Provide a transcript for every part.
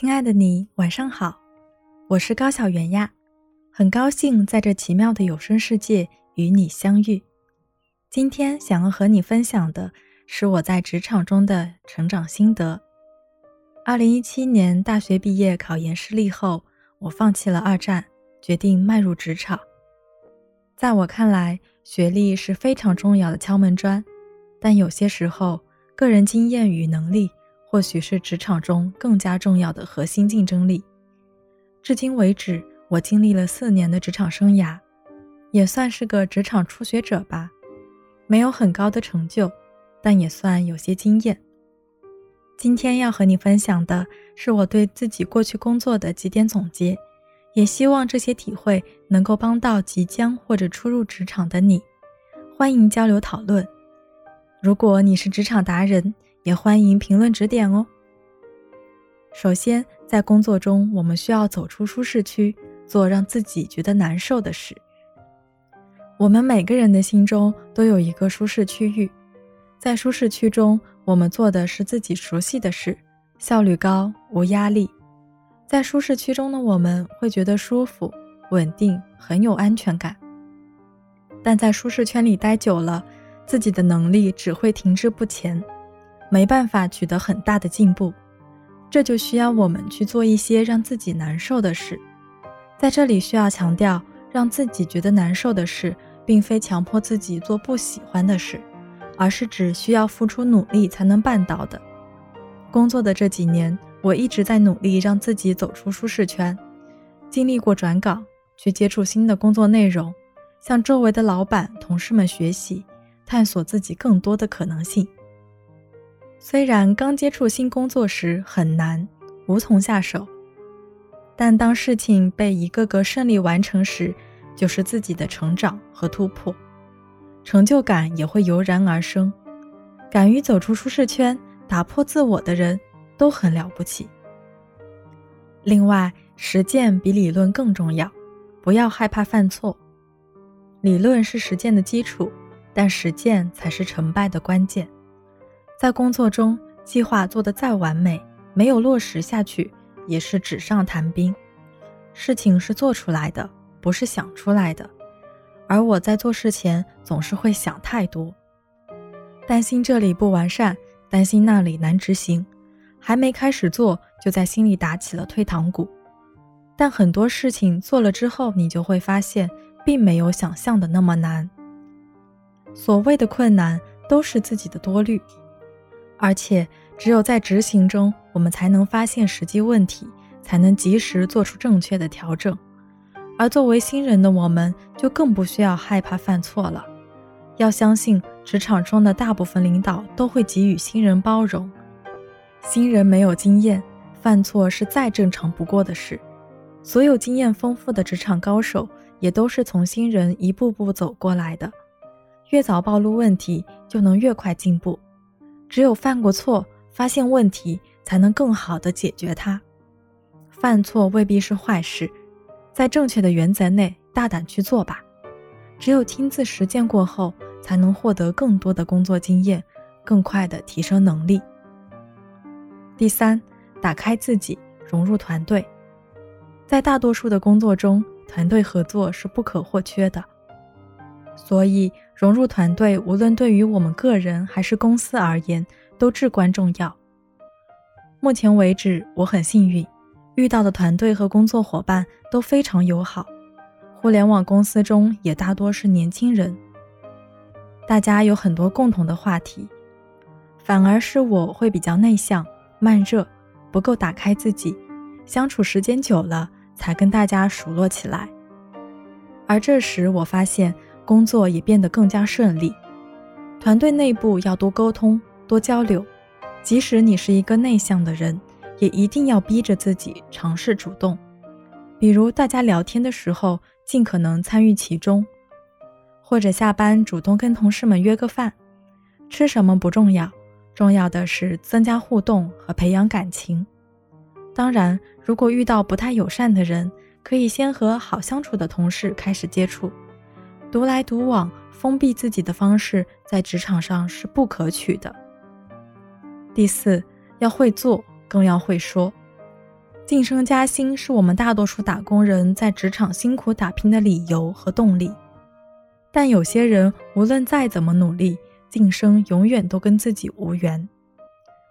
亲爱的你，晚上好，我是高小圆呀，很高兴在这奇妙的有声世界与你相遇。今天想要和你分享的是我在职场中的成长心得。二零一七年大学毕业考研失利后，我放弃了二战，决定迈入职场。在我看来，学历是非常重要的敲门砖，但有些时候，个人经验与能力。或许是职场中更加重要的核心竞争力。至今为止，我经历了四年的职场生涯，也算是个职场初学者吧。没有很高的成就，但也算有些经验。今天要和你分享的是我对自己过去工作的几点总结，也希望这些体会能够帮到即将或者初入职场的你。欢迎交流讨论。如果你是职场达人。也欢迎评论指点哦。首先，在工作中，我们需要走出舒适区，做让自己觉得难受的事。我们每个人的心中都有一个舒适区域，在舒适区中，我们做的是自己熟悉的事，效率高，无压力。在舒适区中的我们会觉得舒服、稳定，很有安全感。但在舒适圈里待久了，自己的能力只会停滞不前。没办法取得很大的进步，这就需要我们去做一些让自己难受的事。在这里需要强调，让自己觉得难受的事，并非强迫自己做不喜欢的事，而是指需要付出努力才能办到的。工作的这几年，我一直在努力让自己走出舒适圈，经历过转岗，去接触新的工作内容，向周围的老板、同事们学习，探索自己更多的可能性。虽然刚接触新工作时很难，无从下手，但当事情被一个个顺利完成时，就是自己的成长和突破，成就感也会油然而生。敢于走出舒适圈、打破自我的人都很了不起。另外，实践比理论更重要，不要害怕犯错。理论是实践的基础，但实践才是成败的关键。在工作中，计划做得再完美，没有落实下去，也是纸上谈兵。事情是做出来的，不是想出来的。而我在做事前总是会想太多，担心这里不完善，担心那里难执行，还没开始做，就在心里打起了退堂鼓。但很多事情做了之后，你就会发现，并没有想象的那么难。所谓的困难，都是自己的多虑。而且，只有在执行中，我们才能发现实际问题，才能及时做出正确的调整。而作为新人的我们，就更不需要害怕犯错了。要相信，职场中的大部分领导都会给予新人包容。新人没有经验，犯错是再正常不过的事。所有经验丰富的职场高手，也都是从新人一步步走过来的。越早暴露问题，就能越快进步。只有犯过错，发现问题，才能更好的解决它。犯错未必是坏事，在正确的原则内大胆去做吧。只有亲自实践过后，才能获得更多的工作经验，更快的提升能力。第三，打开自己，融入团队。在大多数的工作中，团队合作是不可或缺的。所以，融入团队，无论对于我们个人还是公司而言，都至关重要。目前为止，我很幸运，遇到的团队和工作伙伴都非常友好。互联网公司中也大多是年轻人，大家有很多共同的话题。反而是我会比较内向、慢热，不够打开自己，相处时间久了才跟大家熟络起来。而这时，我发现。工作也变得更加顺利，团队内部要多沟通、多交流。即使你是一个内向的人，也一定要逼着自己尝试主动。比如大家聊天的时候，尽可能参与其中，或者下班主动跟同事们约个饭。吃什么不重要，重要的是增加互动和培养感情。当然，如果遇到不太友善的人，可以先和好相处的同事开始接触。独来独往、封闭自己的方式，在职场上是不可取的。第四，要会做，更要会说。晋升加薪是我们大多数打工人在职场辛苦打拼的理由和动力，但有些人无论再怎么努力，晋升永远都跟自己无缘。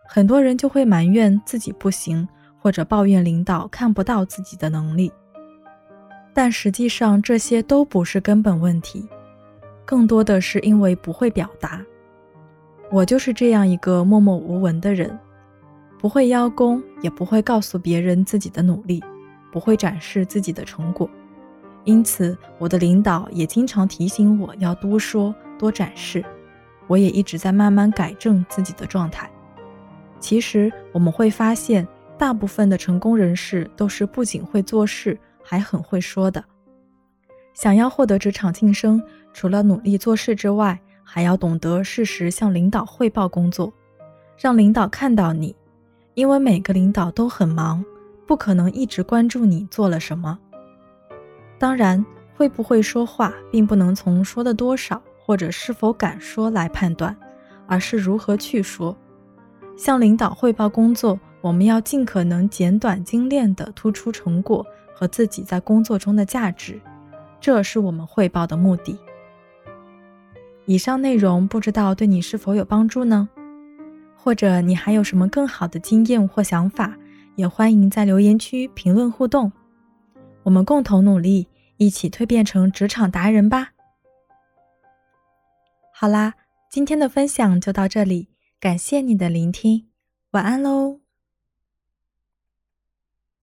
很多人就会埋怨自己不行，或者抱怨领导看不到自己的能力。但实际上，这些都不是根本问题，更多的是因为不会表达。我就是这样一个默默无闻的人。不会邀功，也不会告诉别人自己的努力，不会展示自己的成果，因此我的领导也经常提醒我要多说多展示。我也一直在慢慢改正自己的状态。其实我们会发现，大部分的成功人士都是不仅会做事，还很会说的。想要获得职场晋升，除了努力做事之外，还要懂得适时向领导汇报工作，让领导看到你。因为每个领导都很忙，不可能一直关注你做了什么。当然，会不会说话，并不能从说的多少或者是否敢说来判断，而是如何去说。向领导汇报工作，我们要尽可能简短精炼地突出成果和自己在工作中的价值，这是我们汇报的目的。以上内容不知道对你是否有帮助呢？或者你还有什么更好的经验或想法，也欢迎在留言区评论互动，我们共同努力，一起蜕变成职场达人吧。好啦，今天的分享就到这里，感谢你的聆听，晚安喽。